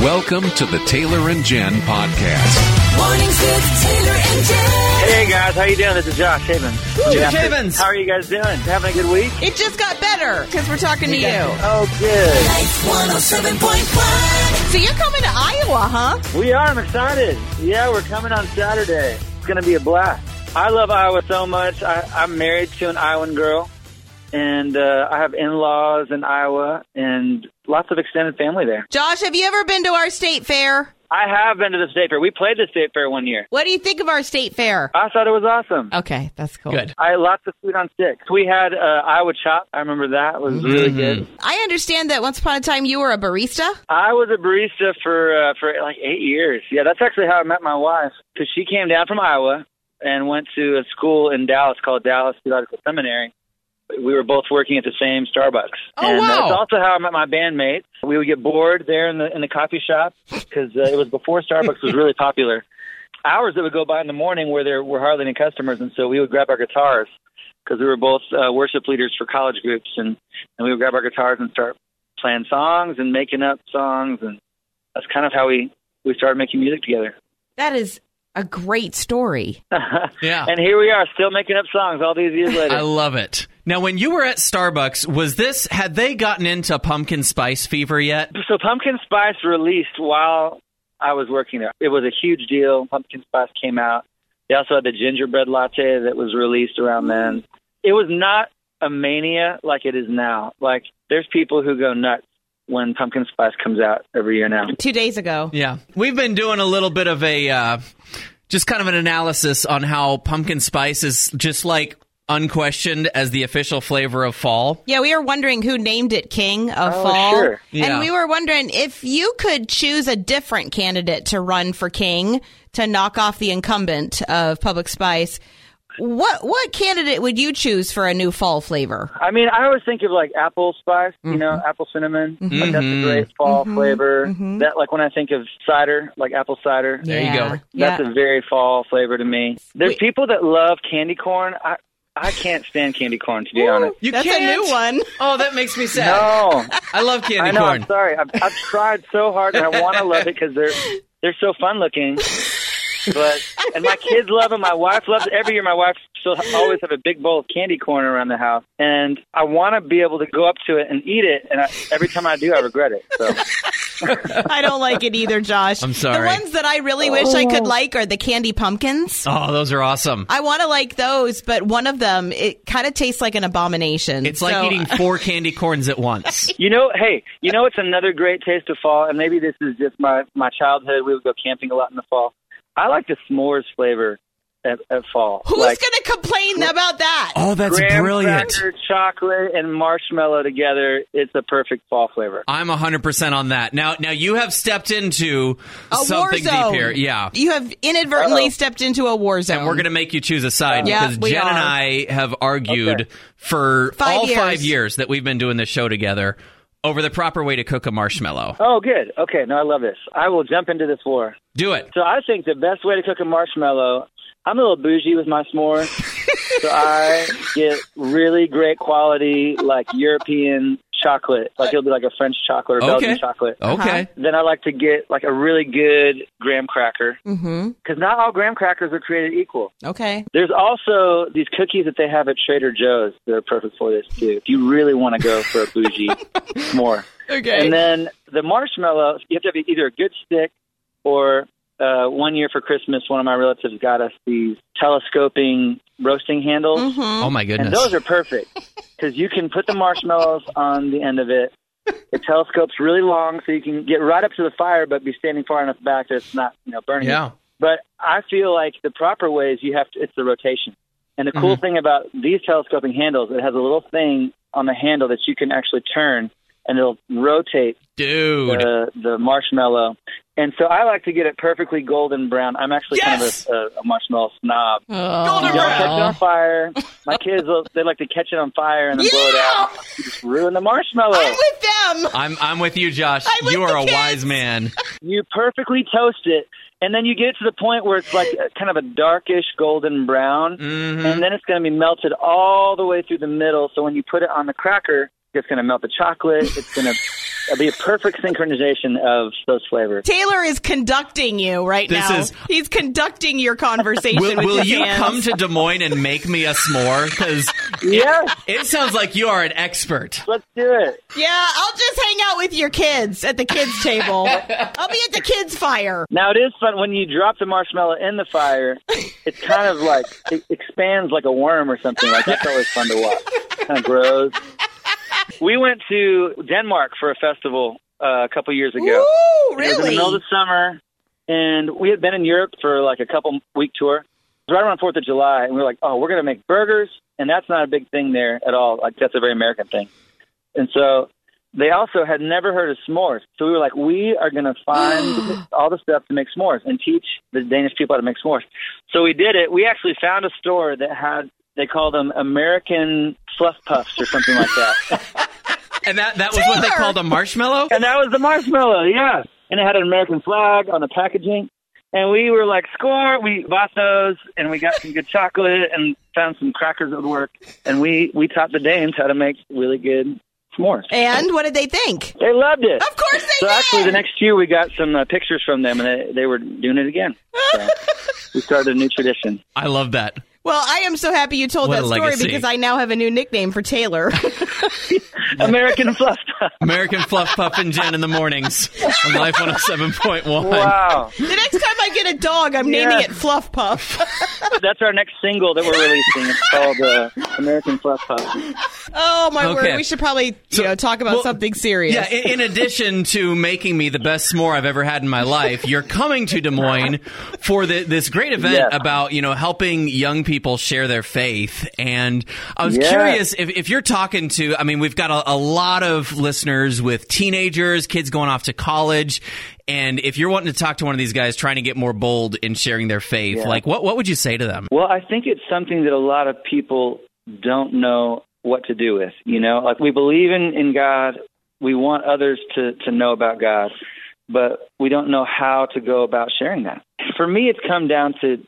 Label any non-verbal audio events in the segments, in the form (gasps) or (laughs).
Welcome to the Taylor and Jen podcast. Mornings with Taylor and Jen. Hey guys, how you doing? This is Josh Havens. Josh Havens. How are you guys doing? Having a good week? It just got better because we're talking to you. Oh, good. Life 107.1. So you're coming to Iowa, huh? We are. I'm excited. Yeah, we're coming on Saturday. It's going to be a blast. I love Iowa so much. I, I'm married to an Iowan girl, and uh, I have in-laws in Iowa, and lots of extended family there. Josh, have you ever been to our state fair? I have been to the state fair. We played the state fair one year. What do you think of our state fair? I thought it was awesome. Okay, that's cool. Good. I had lots of food on sticks. We had uh, Iowa chop. I remember that it was really good. I understand that once upon a time you were a barista. I was a barista for uh, for like eight years. Yeah, that's actually how I met my wife because she came down from Iowa and went to a school in Dallas called Dallas Theological Seminary. We were both working at the same Starbucks. Oh, and wow. That's also how I met my bandmate. We would get bored there in the in the coffee shop because uh, it was before Starbucks was really popular. Hours that would go by in the morning where there were hardly any customers, and so we would grab our guitars because we were both uh, worship leaders for college groups, and and we would grab our guitars and start playing songs and making up songs, and that's kind of how we we started making music together. That is a great story. (laughs) Yeah. And here we are, still making up songs all these years later. I love it. Now, when you were at Starbucks, was this, had they gotten into pumpkin spice fever yet? so Pumpkin Spice released while I was working there. It was a huge deal. Pumpkin Spice came out. They also had the gingerbread latte that was released around then. It was not a mania like it is now. Like there's people who go nuts when Pumpkin Spice comes out every year now. Two days ago. Yeah. We've been doing a little bit of a, uh, just kind of an analysis on how pumpkin spice is just like unquestioned as the official flavor of fall. Yeah, we were wondering who named it King of Oh, Fall. sure. Yeah. And we were wondering if you could choose a different candidate to run for King to knock off the incumbent of Pumpkin Spice. What what candidate would you choose for a new fall flavor? I mean, I always think of like apple spice, you know, mm-hmm. apple cinnamon. Like that's a mm-hmm. great fall mm-hmm. flavor. That like when I think of cider, like apple cider. There you go. Yeah. That's a very fall flavor to me. There's Wait. people that love candy corn. I I can't stand candy corn to be honest. You That's can't? new one. Oh, that makes me sad. No, I love candy I know. corn. I'm sorry. I've, I've tried so hard, and I want to love it because they're they're so fun looking. (laughs) But and my kids love them. My wife loves it. Every year, my wife still always have a big bowl of candy corn around the house, and I want to be able to go up to it and eat it. And I, every time I do, I regret it. So (laughs) I don't like it either, Josh. I'm sorry. The ones that I really wish I could oh. like are the candy pumpkins. Oh, those are awesome. I want to like those, but one of them it kind of tastes like an abomination. It's like eating four candy corns at once. (laughs) you know, hey, you know, it's another great taste of fall, and maybe this is just my my childhood. We would go camping a lot in the fall. I like the s'mores flavor at, at fall. Who's like, going to complain about that? Oh, that's graham brilliant. cracker, chocolate, and marshmallow together. It's a perfect fall flavor. I'm 100% on that. Now, now you have stepped into A war something zone. deep here. Yeah. You have inadvertently Uh-oh. stepped into a war zone. And we're going to make you choose a side Yeah, because we Jen and. I have argued Okay. for Five all years. five years that we've been doing this show together over the proper way to cook a marshmallow. Oh, good. Okay, no, I love this. I will jump into this war. Do it. So I think the best way to cook a marshmallow. I'm a little bougie with my s'mores, (laughs) so I get really great quality, like European chocolate. Like it'll be like a French chocolate or Belgian Okay. chocolate. Okay. Then I like to get like a really good graham cracker Mm-hmm. because not all graham crackers are created equal. Okay. There's also these cookies that they have at Trader Joe's that are perfect for this too. If you really want to go for a bougie (laughs) more. Okay. And then the marshmallow, you have to have either a good stick or uh, one year for Christmas, one of my relatives got us these telescoping roasting handles. Mm-hmm. Oh my goodness! And those are perfect because you can put the marshmallows on the end of it. It telescopes really long, so you can get right up to the fire, but be standing far enough back that it's not, you know, burning. you. yeah. But I feel like the proper way is you have to. It's the rotation. And the cool thing about these telescoping handles, it has a little thing on the handle that you can actually turn, and it'll rotate Dude. the the marshmallow. And so I like to get it perfectly golden brown. I'm actually Yes! kind of a, a, a marshmallow snob. Golden You don't catch it on fire. My (laughs) kids, they like to catch it on fire and then blow it out. You just ruin the marshmallow. I'm with them. I'm I'm with you, Josh. I'm with You are the a kids. wise man. (laughs) you perfectly toast it, and then you get it to the point where it's like a, kind of a darkish golden brown, Mhm. and then it's going to be melted all the way through the middle. So when you put it on the cracker, it's going to melt the chocolate. It's going to It'll be a perfect synchronization of those flavors. Taylor is conducting you right This now. is- He's conducting your conversation. Will, with will you hands. come to Des Moines and make me a s'more? Because Yeah, it sounds like you are an expert. let's do it. Yeah, I'll just hang out with your kids at the kids' table. I'll be at the kids' fire. Now it is fun when you drop the marshmallow in the fire. It's kind of like it expands like a worm or something. Like that's always fun to watch. Kind of grows. We went to Denmark for a festival uh, a couple years ago. Ooh, It was in the middle of the summer, and we had been in Europe for like a couple week tour. It was right around Fourth of July, and we were like, "Oh, we're going to make burgers," and that's not a big thing there at all. Like that's a very American thing. And so they also had never heard of s'mores, so we were like, "We are going (gasps) to find all the stuff to make s'mores and teach the Danish people how to make s'mores." So we did it. We actually found a store that had they called them American fluff puffs or something like that. (laughs) And that, that was what they called a marshmallow? And that was the marshmallow, yeah. And it had an American flag on the packaging. And we were like, score! We bought those, and we got some good (laughs) chocolate, and found some crackers that would work. And we we taught the Danes how to make really good s'mores. And what did they think? They loved it. Of course they So did. actually, the next year we got some uh, pictures from them, and they, they were doing it again. So (laughs) we started a new tradition. I love that. Well, I am so happy you told What that story legacy. because I now have a new nickname for Taylor. (laughs) (laughs) American fluff. Puff. American Fluff Puff and Jen in the mornings on Life (laughs) 107.1. wow, the next time I get a dog, I'm naming it Fluff Puff. (laughs) that's our next single that we're releasing. It's called uh, American Fluff Puff. oh my Okay. word! We should probably you know talk about well, something serious. Yeah, in, in addition to making me the best s'more I've ever had in my life, you're coming to Des Moines for the, this great event Yes. about you know helping young people share their faith. And I was Yeah. curious if, if you're talking to, I mean, we've got a, a lot of listeners with teenagers, kids going off to college. And if you're wanting to talk to one of these guys trying to get more bold in sharing their faith, Yeah. like what what would you say to them? Well, I think it's something that a lot of people don't know what to do with. You know, like we believe in, in God, we want others to, to know about God, but we don't know how to go about sharing that. For me, it's come down to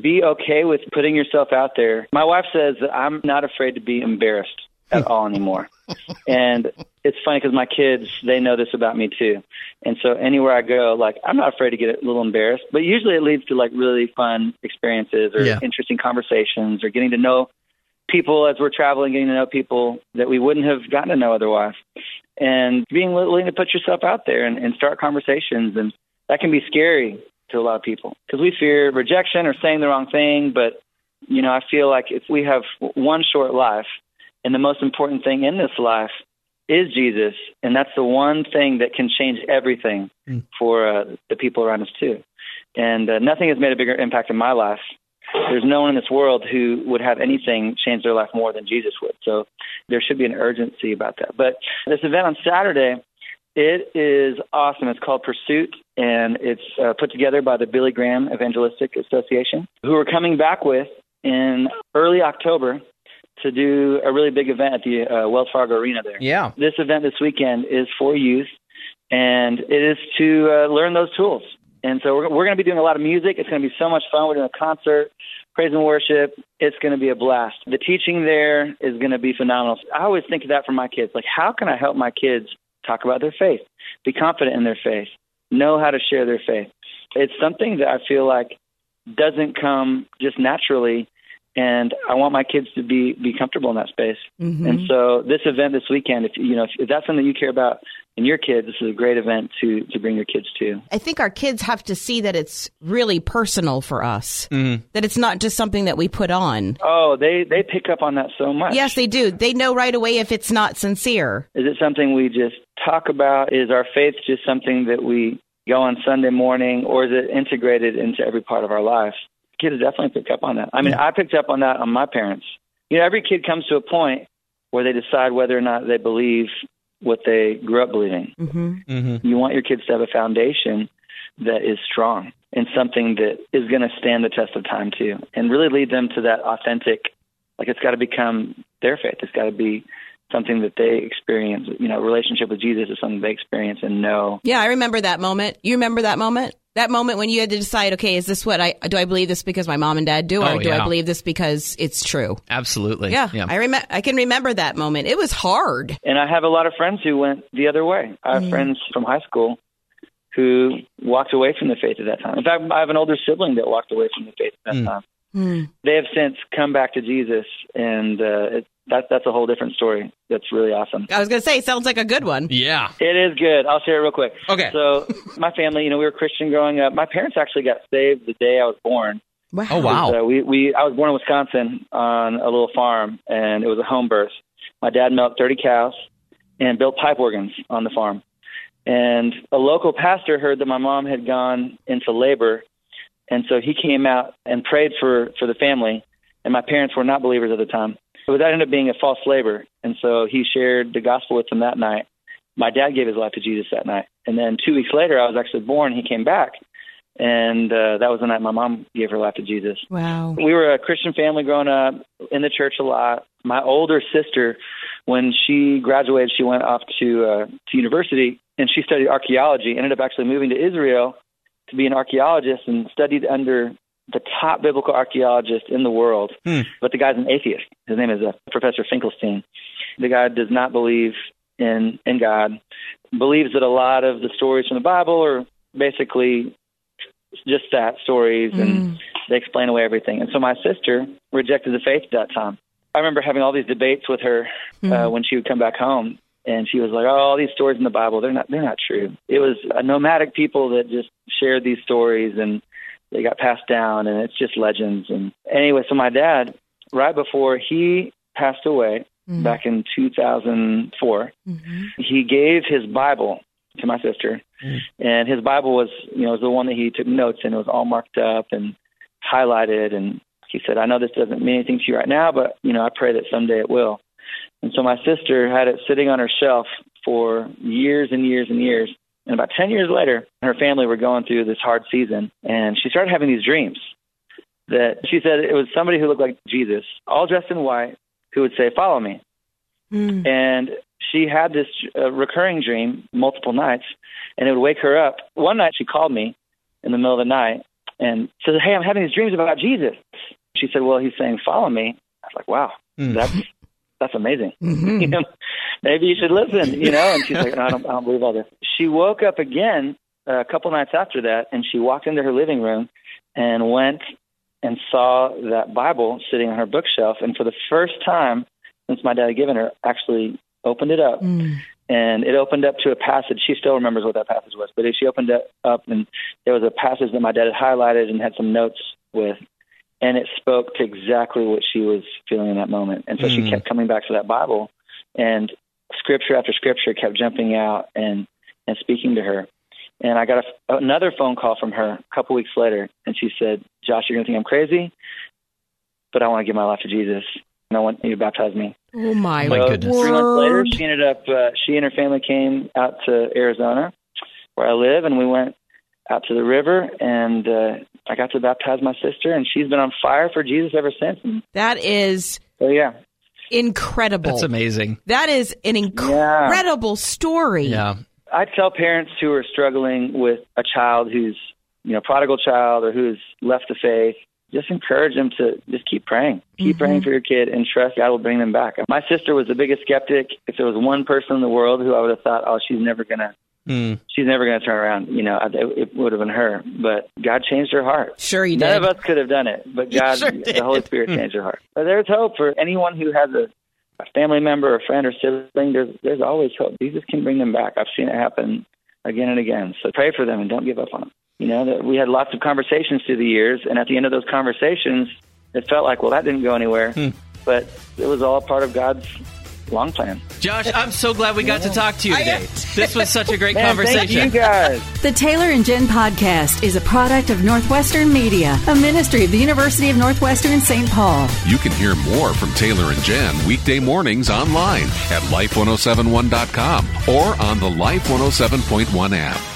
be okay with putting yourself out there. My wife says that I'm not afraid to be embarrassed at (laughs) all anymore. and it's funny because my kids, they know this about me too. And so anywhere I go, like I'm not afraid to get a little embarrassed, but usually it leads to like really fun experiences or Yeah. interesting conversations or getting to know people as we're traveling, getting to know people that we wouldn't have gotten to know otherwise. And being willing to put yourself out there and, and start conversations. And that can be scary to a lot of people because we fear rejection or saying the wrong thing. But, you know, I feel like if we have one short life and the most important thing in this life is Jesus, and that's the one thing that can change everything for uh, the people around us too. And uh, nothing has made a bigger impact in my life. There's no one in this world who would have anything change their life more than Jesus would. So there should be an urgency about that. But this event on Saturday, it is awesome. It's called Pursuit, and it's uh, put together by the Billy Graham Evangelistic Association, who are coming back with in early October to do a really big event at the uh, Wells Fargo Arena there. Yeah. This event this weekend is for youth, and it is to uh, learn those tools. And so we're, we're going to be doing a lot of music. It's going to be so much fun. We're doing a concert, praise and worship. It's going to be a blast. The teaching there is going to be phenomenal. I always think of that for my kids. Like, how can I help my kids talk about their faith, be confident in their faith, know how to share their faith? It's something that I feel like doesn't come just naturally and I want my kids to be be comfortable in that space. Mm-hmm. And so this event this weekend, if you know if, if that's something you care about in your kids, this is a great event to to bring your kids to. I think our kids have to see that it's really personal for us. Mm-hmm. That it's not just something that we put on. Oh, they they pick up on that so much. Yes, they do. They know right away if it's not sincere. Is it something we just talk about? Is our faith just something that we go on Sunday morning, or is it integrated into every part of our life? Kids definitely pick up on that. I mean, I picked up on that on my parents. You know, every kid comes to a point where they decide whether or not they believe what they grew up believing. Mm-hmm. You want your kids to have a foundation that is strong and something that is going to stand the test of time too, and really lead them to that authentic. Like it's got to become their faith. It's got to be something that they experience. You know, relationship with Jesus is something they experience and know. Yeah, I remember that moment. You remember that moment? That moment when you had to decide, okay, is this what I do? I believe this because my mom and dad do, or Oh, do I believe this because it's true? Absolutely. Yeah, I remember. I can remember that moment. It was hard. And I have a lot of friends who went the other way. I have mm-hmm. friends from high school who walked away from the faith at that time. In fact, I have an older sibling that walked away from the faith at that mm. time. Hmm. They have since come back to Jesus, and uh, it, that, that's a whole different story. That's really awesome. I was going to say, sounds like a good one. Yeah. It is good. I'll share it real quick. Okay. So, my family, you know, we were Christian growing up. My parents actually got saved the day I was born. Wow. Oh, wow. So we, we I was born in Wisconsin on a little farm, and it was a home birth. My dad milked 30 cows and built pipe organs on the farm. And a local pastor heard that my mom had gone into labor, and so he came out and prayed for for the family. And my parents were not believers at the time, but that ended up being a false labor. And so he shared the gospel with them that night. My dad gave his life to Jesus that night, and then two weeks later, I was actually born. He came back, and uh, that was the night my mom gave her life to Jesus Wow. we were a Christian family growing up in the church a lot. My older sister, when she graduated, she went off to uh, to university and she studied archaeology. Ended up actually moving to Israel to be an archaeologist and studied under the top biblical archaeologist in the world. But the guy's an atheist. His name is uh, Professor Finkelstein. The guy does not believe in in God. Believes that a lot of the stories from the Bible are basically just that stories and they explain away everything. And so my sister rejected the faith at that time. I remember having all these debates with her uh, when she would come back home, and she was like, "Oh, all these stories in the Bible, they're not they're not true." It was a nomadic people that just shared these stories, and they got passed down, and it's just legends. And anyway, so my dad, right before he passed away mm-hmm. back in 2004, mm-hmm. he gave his Bible to my sister, mm. and his Bible was, you know, was the one that he took notes in. It was all marked up and highlighted, and he said, "I know this doesn't mean anything to you right now, but you know, I pray that someday it will." And so my sister had it sitting on her shelf for years and years and years. And about 10 years later, her family were going through this hard season, and she started having these dreams that she said it was somebody who looked like Jesus, all dressed in white, who would say, Follow me. And she had this uh, recurring dream multiple nights, and it would wake her up. One night she called me in the middle of the night and said, Hey, I'm having these dreams about Jesus. She said, Well, he's saying, Follow me. I was like, Wow, that's that's amazing. (laughs) you know, maybe you should listen, you know? And she's like, no, I don't, I don't believe all this. She woke up again uh, a couple nights after that, and she walked into her living room and went and saw that Bible sitting on her bookshelf. And for the first time since my dad had given her, actually opened it up. And it opened up to a passage. She still remembers what that passage was, but she opened it up, and there was a passage that my dad had highlighted and had some notes with and it spoke to exactly what she was feeling in that moment. And so she kept coming back to that Bible, and scripture after scripture kept jumping out and and speaking to her. And I got a, another phone call from her a couple weeks later, and she said, "Josh, you're gonna think I'm crazy, but I want to give my life to Jesus, and I want you to baptize me." Oh my, My So goodness. Three months later, she ended up. Uh, she and her family came out to Arizona, where I live, and we went out to the river, and uh, I got to baptize my sister, and she's been on fire for Jesus ever since. That is so yeah, incredible. That's amazing. That is an incredible story. Yeah. I tell parents who are struggling with a child who's you know prodigal child or who's left the faith. Just encourage them to just keep praying. Keep mm-hmm. praying for your kid and trust God will bring them back. My sister was the biggest skeptic. If there was one person in the world who I would have thought, oh, she's never gonna Mm. she's never going to turn around. You know, it, it would have been her. But God changed her heart. Sure, you None did. of us could have done it, but (laughs) God, sure the Holy Spirit changed her heart. But there's hope for anyone who has a, a family member, or friend, or sibling. There's there's always hope. Jesus can bring them back. I've seen it happen again and again. So pray for them and don't give up on them. You know, that we had lots of conversations through the years, and at the end of those conversations, it felt like, well, that didn't go anywhere. But it was all part of God's long plan. Josh, I'm so glad we got to talk to you today. This was such a great (laughs) Man, conversation. thank you guys. (laughs) The Taylor and Jen podcast is a product of Northwestern Media, a ministry of the University of Northwestern St. Paul. You can hear more from Taylor and Jen weekday mornings online at life1071.com or on the Life 107.1 app.